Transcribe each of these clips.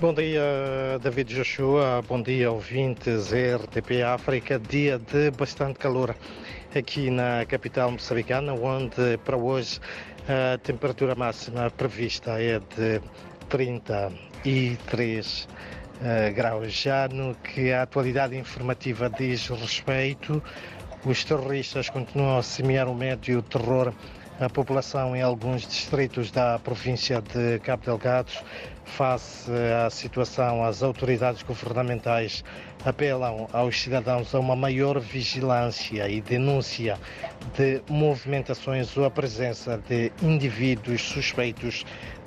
Bom dia, David Joshua. Bom dia, ouvintes RTP África. Dia de bastante calor aqui na capital moçambicana, onde para hoje a temperatura máxima prevista é de 33 uh, graus. Já no que a atualidade informativa diz respeito, os terroristas continuam a semear o medo e o terror à população em alguns distritos da província de Cabo Delgado. Face à situação, as autoridades governamentais apelam aos cidadãos a uma maior vigilância e denúncia de movimentações ou a presença de indivíduos suspeitos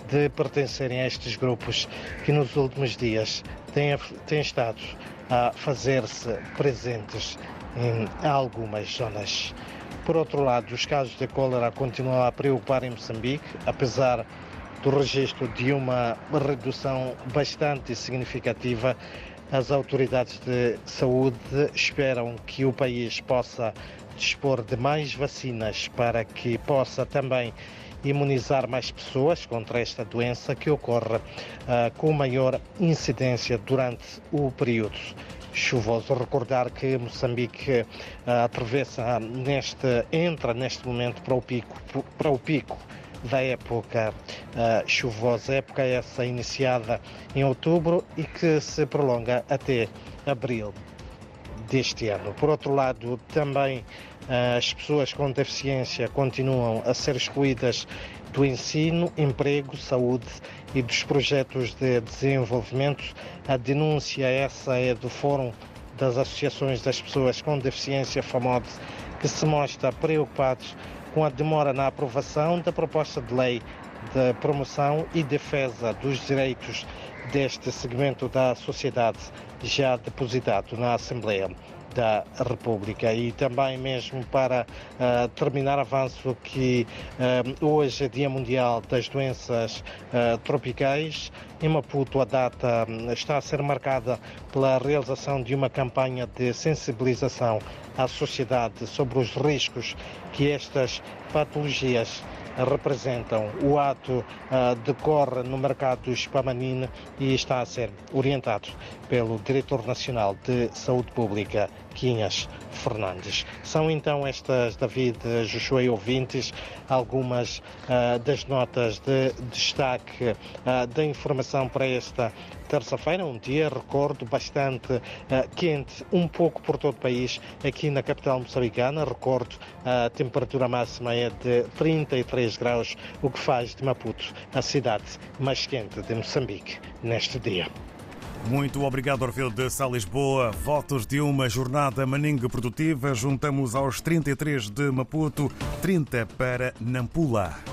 de pertencerem a estes grupos que nos últimos dias têm, têm estado a fazer-se presentes em algumas zonas. Por outro lado, os casos de cólera continuam a preocupar em Moçambique, apesar do registro de uma redução bastante significativa. As autoridades de saúde esperam que o país possa dispor de mais vacinas para que possa também imunizar mais pessoas contra esta doença que ocorre uh, com maior incidência durante o período chuvoso. Recordar que Moçambique uh, atravessa neste, entra neste momento para o pico, para o pico da época uh, chuvosa, época essa iniciada em outubro e que se prolonga até abril deste ano. Por outro lado, também uh, as pessoas com deficiência continuam a ser excluídas do ensino, emprego, saúde e dos projetos de desenvolvimento. A denúncia essa é do Fórum das Associações das Pessoas com Deficiência FAMOD, que se mostra preocupados com a demora na aprovação da proposta de lei de promoção e defesa dos direitos deste segmento da sociedade já depositado na Assembleia da República e também mesmo para uh, terminar avanço que uh, hoje é Dia Mundial das Doenças uh, Tropicais. Em Maputo a data hum, está a ser marcada pela realização de uma campanha de sensibilização à sociedade sobre os riscos que estas patologias representam. O ato uh, decorre no mercado Spamanine e está a ser orientado pelo Diretor Nacional de Saúde Pública, Quinhas Fernandes. São então estas, David, Josué ouvintes, algumas uh, das notas de destaque uh, da informação para esta terça-feira, um dia, recordo, bastante uh, quente, um pouco por todo o país, aqui na capital moçambicana, recordo, a temperatura máxima é de 33 graus, o que faz de Maputo a cidade mais quente de Moçambique neste dia. Muito obrigado, Orfeu de Sá Lisboa. Votos de uma jornada maninga produtiva. Juntamos aos 33 de Maputo, 30 para Nampula.